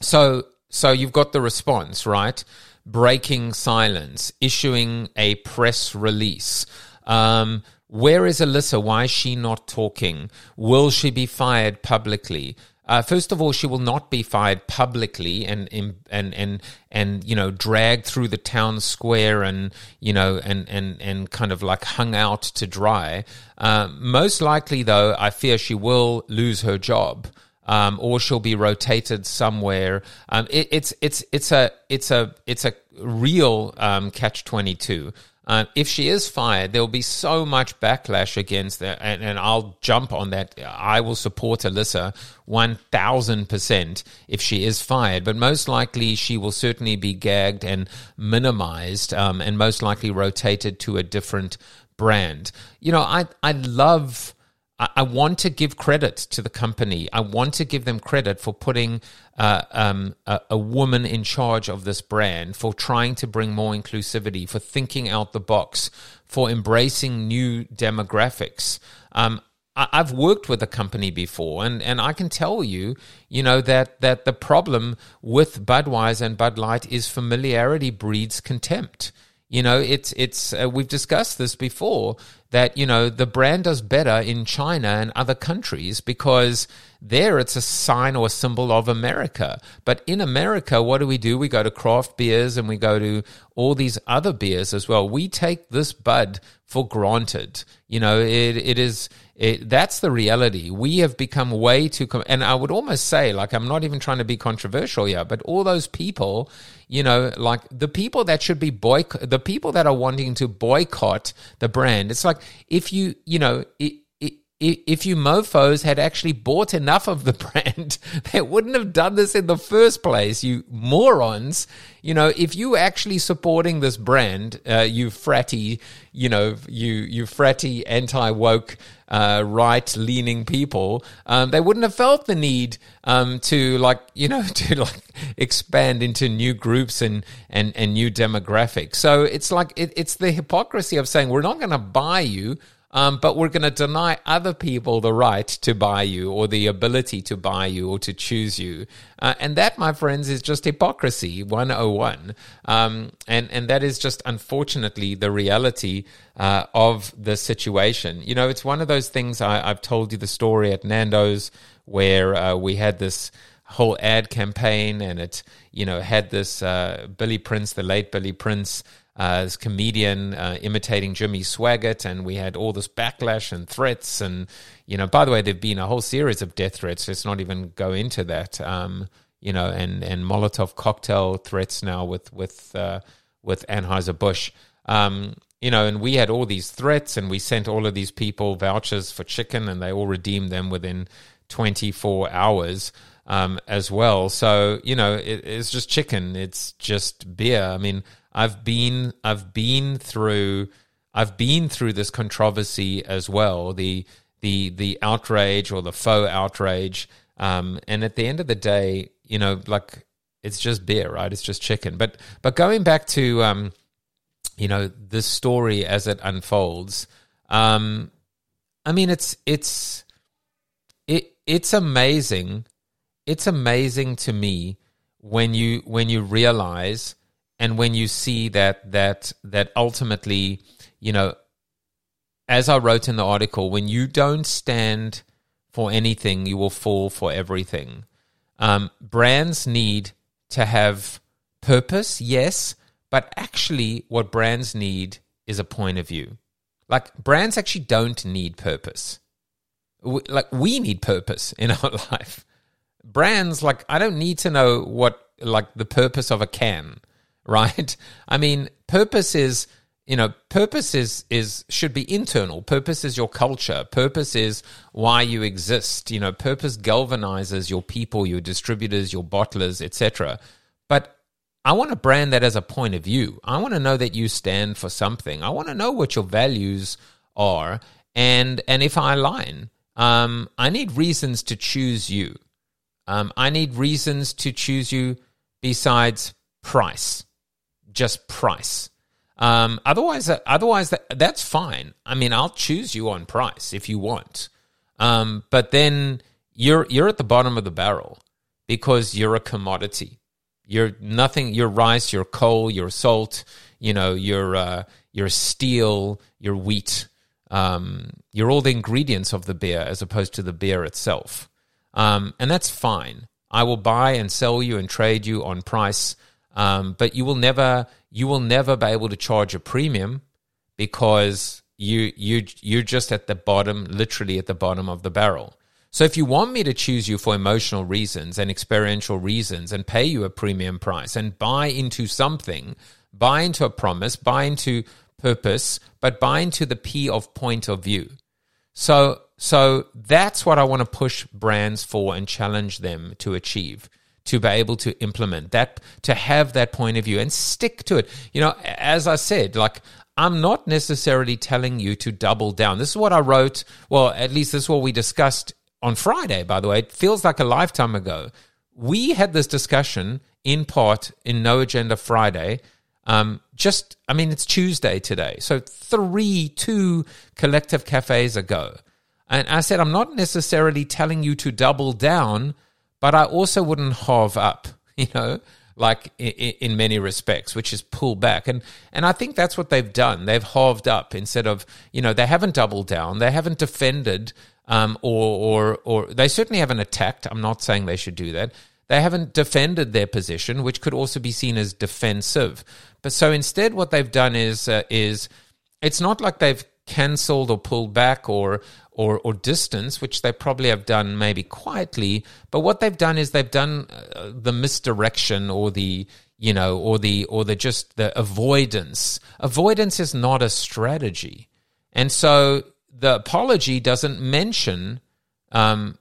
so so you've got the response right, breaking silence, issuing a press release. Um, where is Alissa? Why is she not talking? Will she be fired publicly? Uh, first of all, she will not be fired publicly and and and and you know dragged through the town square and you know and and and kind of like hung out to dry. Uh, most likely, though, I fear she will lose her job. Um, or she'll be rotated somewhere. Um, it, it's it's it's a it's a it's a real um, catch twenty two. Uh, if she is fired, there will be so much backlash against that, and, and I'll jump on that. I will support Alissa one thousand percent if she is fired, but most likely she will certainly be gagged and minimized, um, and most likely rotated to a different brand. You know, I I love. I want to give credit to the company. I want to give them credit for putting uh, um, a, a, woman in charge of this brand, for trying to bring more inclusivity, for thinking out the box, for embracing new demographics. Um, I, I've worked with a company before, and, and I can tell you, you know, that, that the problem with Budweiser and Bud Light is familiarity breeds contempt. You know, it's it's uh, we've discussed this before that you know the brand does better in China and other countries because there it's a sign or a symbol of America. But in America, what do we do? We go to craft beers and we go to all these other beers as well. We take this bud for granted. You know, it it is it, that's the reality. We have become way too, com- and I would almost say, like, I'm not even trying to be controversial here, but all those people, you know, like the people that should be boycott, the people that are wanting to boycott the brand. It's like if you, you know, it, if you mofos had actually bought enough of the brand, they wouldn't have done this in the first place, you morons. You know, if you actually supporting this brand, uh, you fratty, you know, you, you fratty, anti woke, uh, right leaning people, um, they wouldn't have felt the need um, to like, you know, to like expand into new groups and, and, and new demographics. So it's like, it, it's the hypocrisy of saying, we're not going to buy you um, but we're going to deny other people the right to buy you or the ability to buy you or to choose you. Uh, and that, my friends, is just hypocrisy 101. Um, and, and that is just unfortunately the reality uh, of the situation. You know, it's one of those things I, have told you the story at Nando's where uh, we had this whole ad campaign and it, you know, had this uh, Billy Prince, the late Billy Prince uh, this comedian uh, imitating Jimmy Swaggart, and we had all this backlash and threats. And you know, by the way, there've been a whole series of death threats. Let's not even go into that. Um, you know, and and Molotov cocktail threats now with with uh, with Anheuser Busch. Um, you know, and we had all these threats, and we sent all of these people vouchers for chicken, and they all redeemed them within 24 hours um, as well. So you know, it, it's just chicken. It's just beer. I mean I've been I've been through I've been through this controversy as well. The the the outrage or the faux outrage. Um, and at the end of the day, you know, like it's just beer, right? It's just chicken. But but going back to um, you know, this story as it unfolds, um, I mean it's it's it it's amazing. It's amazing to me when you when you realize and when you see that that that ultimately you know as i wrote in the article when you don't stand for anything you will fall for everything. Um, brands need to have purpose yes but actually what brands need is a point of view. Like brands actually don't need purpose. We, like we need purpose in our life. Brands like i don't need to know what like the purpose of a can right? I mean, purpose is you know purpose is is should be internal. Purpose is your culture. Purpose is why you exist. You know purpose galvanizes your people your distributors your bottlers etc but i want a brand that has a point of view. I want to know that you stand for something. I want to know what your values are and and if i align um, i need reasons to choose you. Um, i need reasons to choose you besides price just price. Um, otherwise, uh, otherwise that, that's fine. I mean, I'll choose you on price if you want, um, but then you're you're at the bottom of the barrel because you're a commodity. You're nothing. Your rice, your coal, your salt. You know, your uh, your steel, your wheat. Um, you're all the ingredients of the beer as opposed to the beer itself, um, and that's fine. I will buy and sell you and trade you on price um, but you will never you will never be able to charge a premium because you you you're just at the bottom, literally at the bottom of the barrel. So if you want me to choose you for emotional reasons and experiential reasons and pay you a premium price and buy into something, buy into a promise, buy into purpose, but buy into the P of point of view. So, so that's what I want to push brands for and challenge them to achieve to be able to implement that, to have that point of view and stick to it. You know, as I said, like I'm not necessarily telling you to double down. This is what I wrote. Well, at least this is what we discussed on Friday, by the way. It feels like a lifetime ago. We had this discussion in part in No Agenda Friday. Um, just, I mean, it's Tuesday today. So three, two collective cafes ago. And I said, I'm not necessarily telling you to double down but I also wouldn't hove up, you know, like in, in, many respects, which is pull back. And and I think that's what they've done. They've halved up instead of, you know, they haven't doubled down. They haven't defended um, or or or they certainly haven't attacked. I'm not saying they should do that. They haven't defended their position, which could also be seen as defensive. But so instead, what they've done is uh, is it's not like they've cancelled or pulled back or or, or distance, which they probably have done maybe quietly. But what they've done is they've done uh, the misdirection or the you know or the or the just the avoidance. Avoidance is not a strategy, and so the apology doesn't mention um,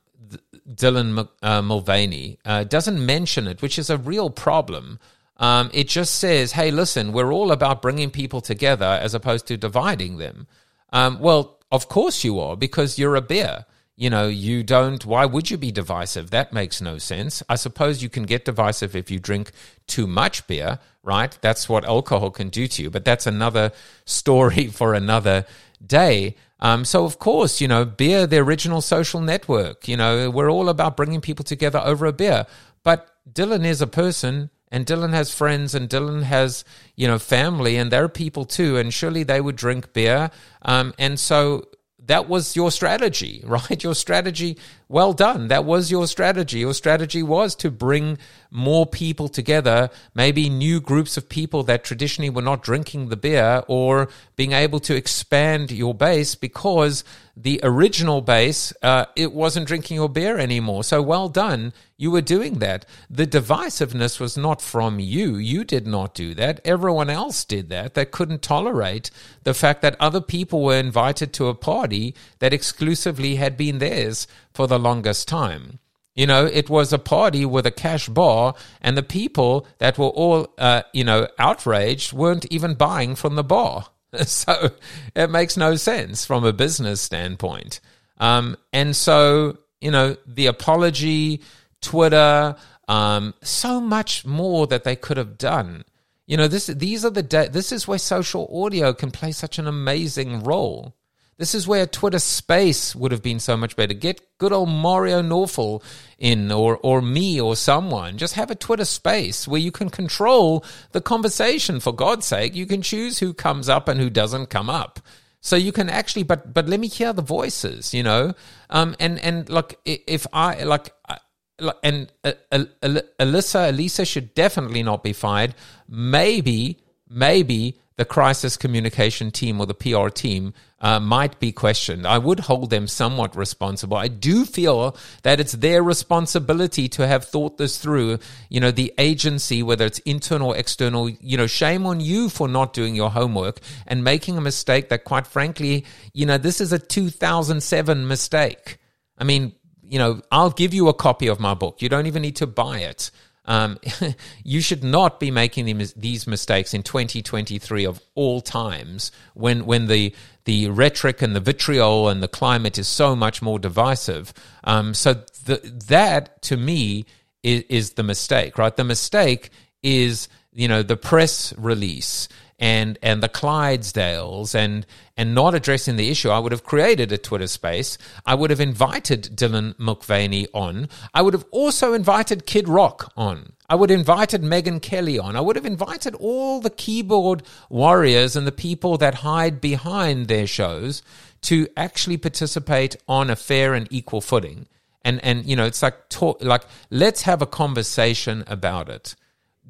Dylan uh, Mulvaney. Uh, doesn't mention it, which is a real problem. Um, it just says, "Hey, listen, we're all about bringing people together as opposed to dividing them." Um, well, of course you are, because you're a beer. You know, you don't, why would you be divisive? That makes no sense. I suppose you can get divisive if you drink too much beer, right? That's what alcohol can do to you, but that's another story for another day. Um, so, of course, you know, beer, the original social network, you know, we're all about bringing people together over a beer. But Dylan is a person and Dylan has friends and Dylan has, you know, family and they're people too. And surely they would drink beer. Um, and so that was your strategy, right? Your strategy, well done. That was your strategy. Your strategy was to bring more people together, maybe new groups of people that traditionally were not drinking the beer, or being able to expand your base because the original base, uh, it wasn't drinking your beer anymore. So well done. You were doing that. The divisiveness was not from you. You did not do that. Everyone else did that. They couldn't tolerate the fact that other people were invited to a party that exclusively had been theirs for the longest time. You know, it was a party with a cash bar, and the people that were all, uh, you know, outraged weren't even buying from the bar. So it makes no sense from a business standpoint. Um, and so, you know, the apology, Twitter, um, so much more that they could have done. You know, this these are the de- this is where social audio can play such an amazing role. This is where Twitter Space would have been so much better. Get good old Mario Nawfal in, or or me, or someone. Just have a Twitter Space where you can control the conversation. For God's sake, you can choose who comes up and who doesn't come up. So you can actually, but but let me hear the voices, you know. Um, and and look, if I like. And uh, Alissa, Elisa should definitely not be fired. Maybe, maybe the crisis communication team or the PR team uh, might be questioned. I would hold them somewhat responsible. I do feel that it's their responsibility to have thought this through. You know, the agency, whether it's internal or external, you know, shame on you for not doing your homework and making a mistake that, quite frankly, you know, this is a 2007 mistake. I mean, you know, I'll give you a copy of my book. You don't even need to buy it. Um, you should not be making these mistakes in 2023 of all times when when the the rhetoric and the vitriol and the climate is so much more divisive. Um, so the, that to me is, is the mistake, right? The mistake is you know the press release and and the Clydesdales and and not addressing the issue, I would have created a Twitter space. I would have invited Dylan Mulvaney on. I would have also invited Kid Rock on. I would have invited Megyn Kelly on. I would have invited all the keyboard warriors and the people that hide behind their shows to actually participate on a fair and equal footing. And and you know, it's like talk, like let's have a conversation about it.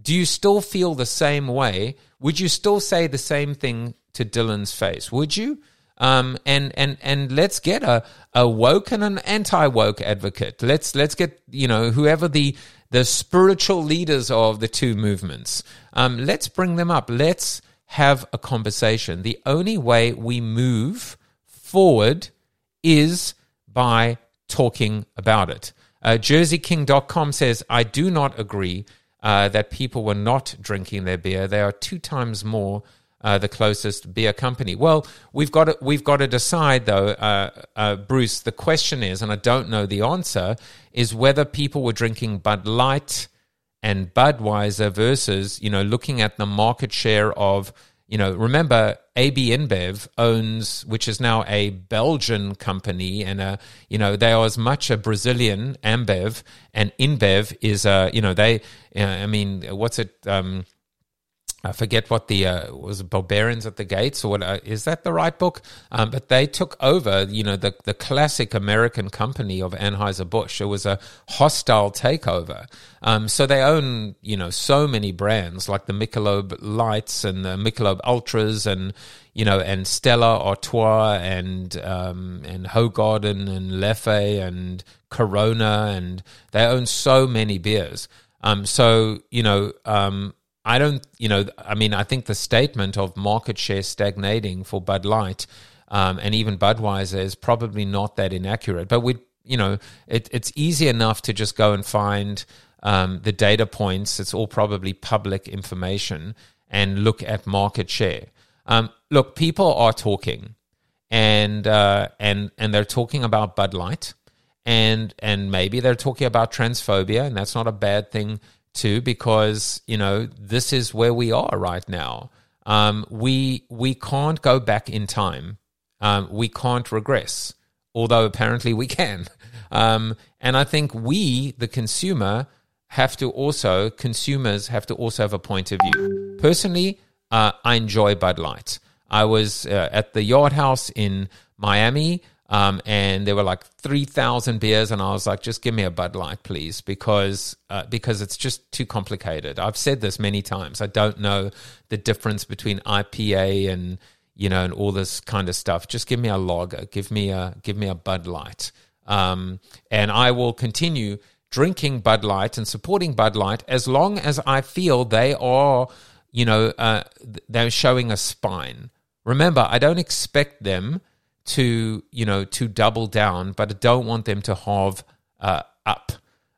Do you still feel the same way would you still say the same thing to Dylan's face? Would you? Um, and and and let's get a, a woke and an anti woke advocate. Let's let's get you know whoever the the spiritual leaders of the two movements. Um, let's bring them up. Let's have a conversation. The only way we move forward is by talking about it. Uh, JerseyKing.com says, I do not agree uh, that people were not drinking their beer. They are two times more uh, the closest beer company. Well, we've got to, we've got to decide though, uh, uh, Bruce. The question is, and I don't know the answer, is whether people were drinking Bud Light and Budweiser versus you know looking at the market share of you know remember AB InBev owns which is now a Belgian company and a you know they are as much a Brazilian Ambev and InBev is a you know they uh, I mean what's it um, I forget what the uh, was it barbarians at the gates or what uh, is that the right book? Um, but they took over, you know, the the classic American company of Anheuser Busch. It was a hostile takeover. Um, so they own, you know, so many brands like the Michelob Lights and the Michelob Ultras and you know and Stella Artois and um, and Hoegaarden and Leffe and Corona and they own so many beers. Um, so you know, um, I don't, you know, I mean, I think the statement of market share stagnating for Bud Light um, and even Budweiser is probably not that inaccurate. But we, you know, it, it's easy enough to just go and find um, the data points. It's all probably public information and look at market share. Um, look, people are talking, and uh, and and they're talking about Bud Light, and and maybe they're talking about transphobia, and that's not a bad thing to because you know this is where we are right now. Um, we we can't go back in time. Um, we can't regress, although apparently we can. Um, and I think we, the consumer, have to also consumers have to also have a point of view. Personally, uh, I enjoy Bud Light. I was uh, at the Yard House in Miami um, and there were like three thousand beers, and I was like, just give me a Bud Light, please, because uh, because it's just too complicated. I've said this many times. I don't know the difference between IPA and you know and all this kind of stuff. Just give me a lager, give me a give me a Bud Light, um, and I will continue drinking Bud Light and supporting Bud Light as long as I feel they are, you know, uh, they're showing a spine. Remember, I don't expect them to you know to double down, but I don't want them to halve uh, up.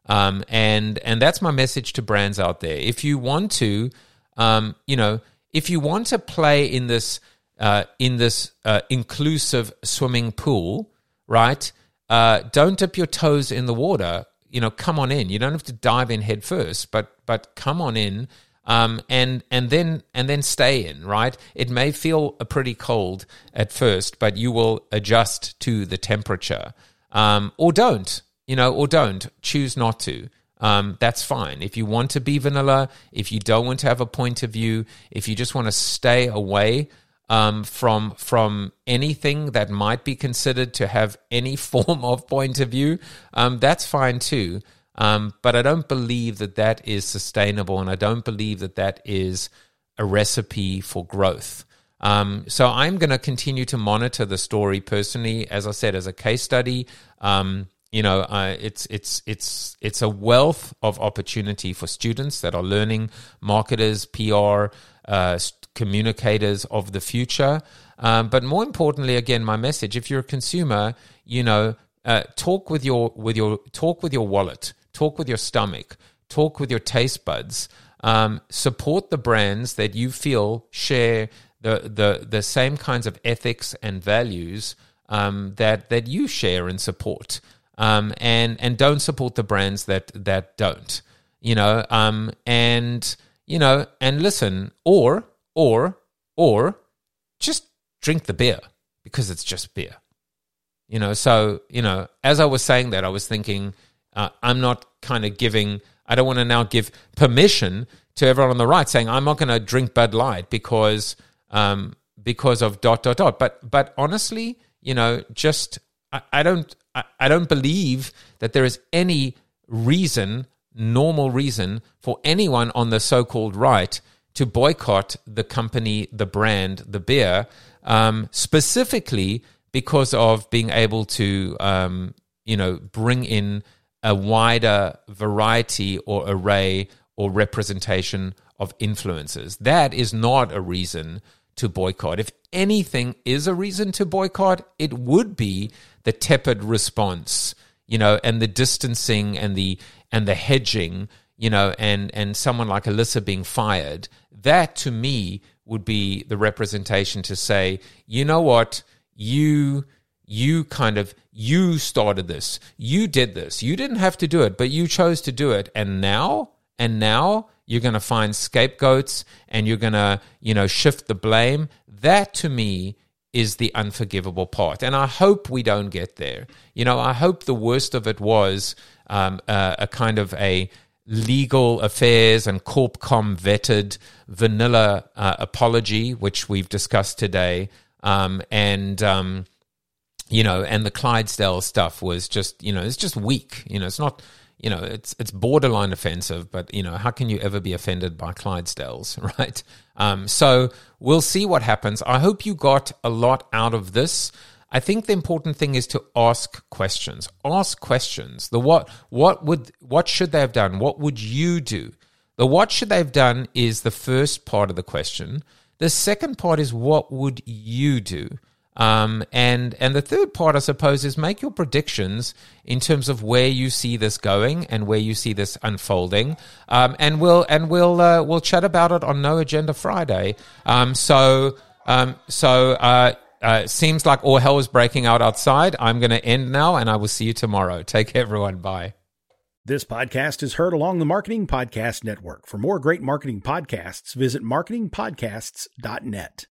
Um, and and that's my message to brands out there. If you want to, um, you know, if you want to play in this uh, in this uh, inclusive swimming pool, right? Uh, don't dip your toes in the water. You know, come on in. You don't have to dive in head first, but but come on in um, and and then and then stay in. Right, it may feel pretty cold at first, but you will adjust to the temperature, um, or don't. You know, or don't choose not to. Um, that's fine. If you want to be vanilla, if you don't want to have a point of view, if you just want to stay away um, from from anything that might be considered to have any form of point of view, um, that's fine too. Um, but I don't believe that that is sustainable, and I don't believe that that is a recipe for growth. Um, so I'm going to continue to monitor the story personally, as I said, as a case study. Um, you know, uh, it's it's it's it's a wealth of opportunity for students that are learning, marketers, PR, uh, communicators of the future. Um, but more importantly, again, my message: if you're a consumer, you know, uh, talk with your with your talk with your wallet talk with your stomach, talk with your taste buds. Um, support the brands that you feel share the, the, the same kinds of ethics and values um, that, that you share and support. Um, and, and don't support the brands that, that don't, you know, um, and, you know, and listen, or, or, or just drink the beer because it's just beer. You know, so, you know, as I was saying that, I was thinking, uh, I'm not kind of giving, I don't want to now give permission to everyone on the right saying, I'm not going to drink Bud Light because, um, because of dot, dot, dot. But, but honestly, you know, just, I, I don't, I, I don't believe that there is any reason, normal reason for anyone on the so called right to boycott the company, the brand, the beer, um, specifically because of being able to, um, you know, bring in a wider variety or array or representation of influences. That is not a reason to boycott. If anything is a reason to boycott, it would be the tepid response, you know, and the distancing and the and the hedging, you know, and and someone like Alissa being fired. That to me would be the representation to say, you know what, you you kind of you started this. You did this. You didn't have to do it but you chose to do it. And now and now you're going to find scapegoats and you're going to you know shift the blame. That to me is the unforgivable part. And i hope we don't get there. You know i hope the worst of it was um, a, a kind of a legal affairs and corpcom vetted vanilla uh, apology which we've discussed today. Um, and um, you know, and the Clydesdale stuff was just, you know, it's just weak. You know, it's not, you know, it's it's borderline offensive, but you know, how can you ever be offended by Clydesdales, right? Um, so we'll see what happens. I hope you got a lot out of this. I think the important thing is to ask questions. Ask questions. The what what would what should they have done? What would you do? The what should they have done is the first part of the question. The second part is what would you do? Um, and and the third part, I suppose, is make your predictions in terms of where you see this going and where you see this unfolding. Um, and we'll and we'll uh, we'll chat about it on No Agenda Friday. Um, so um, so uh, uh, seems like all hell is breaking out outside. I'm going to end now, and I will see you tomorrow. Take care, everyone. Bye. This podcast is heard along the Marketing Podcast Network. For more great marketing podcasts, visit marketingpodcasts.net.